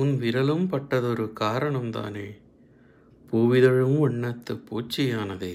உன் விரலும் பட்டதொரு காரணம்தானே பூவிதழும் வண்ணத்து பூச்சியானதே.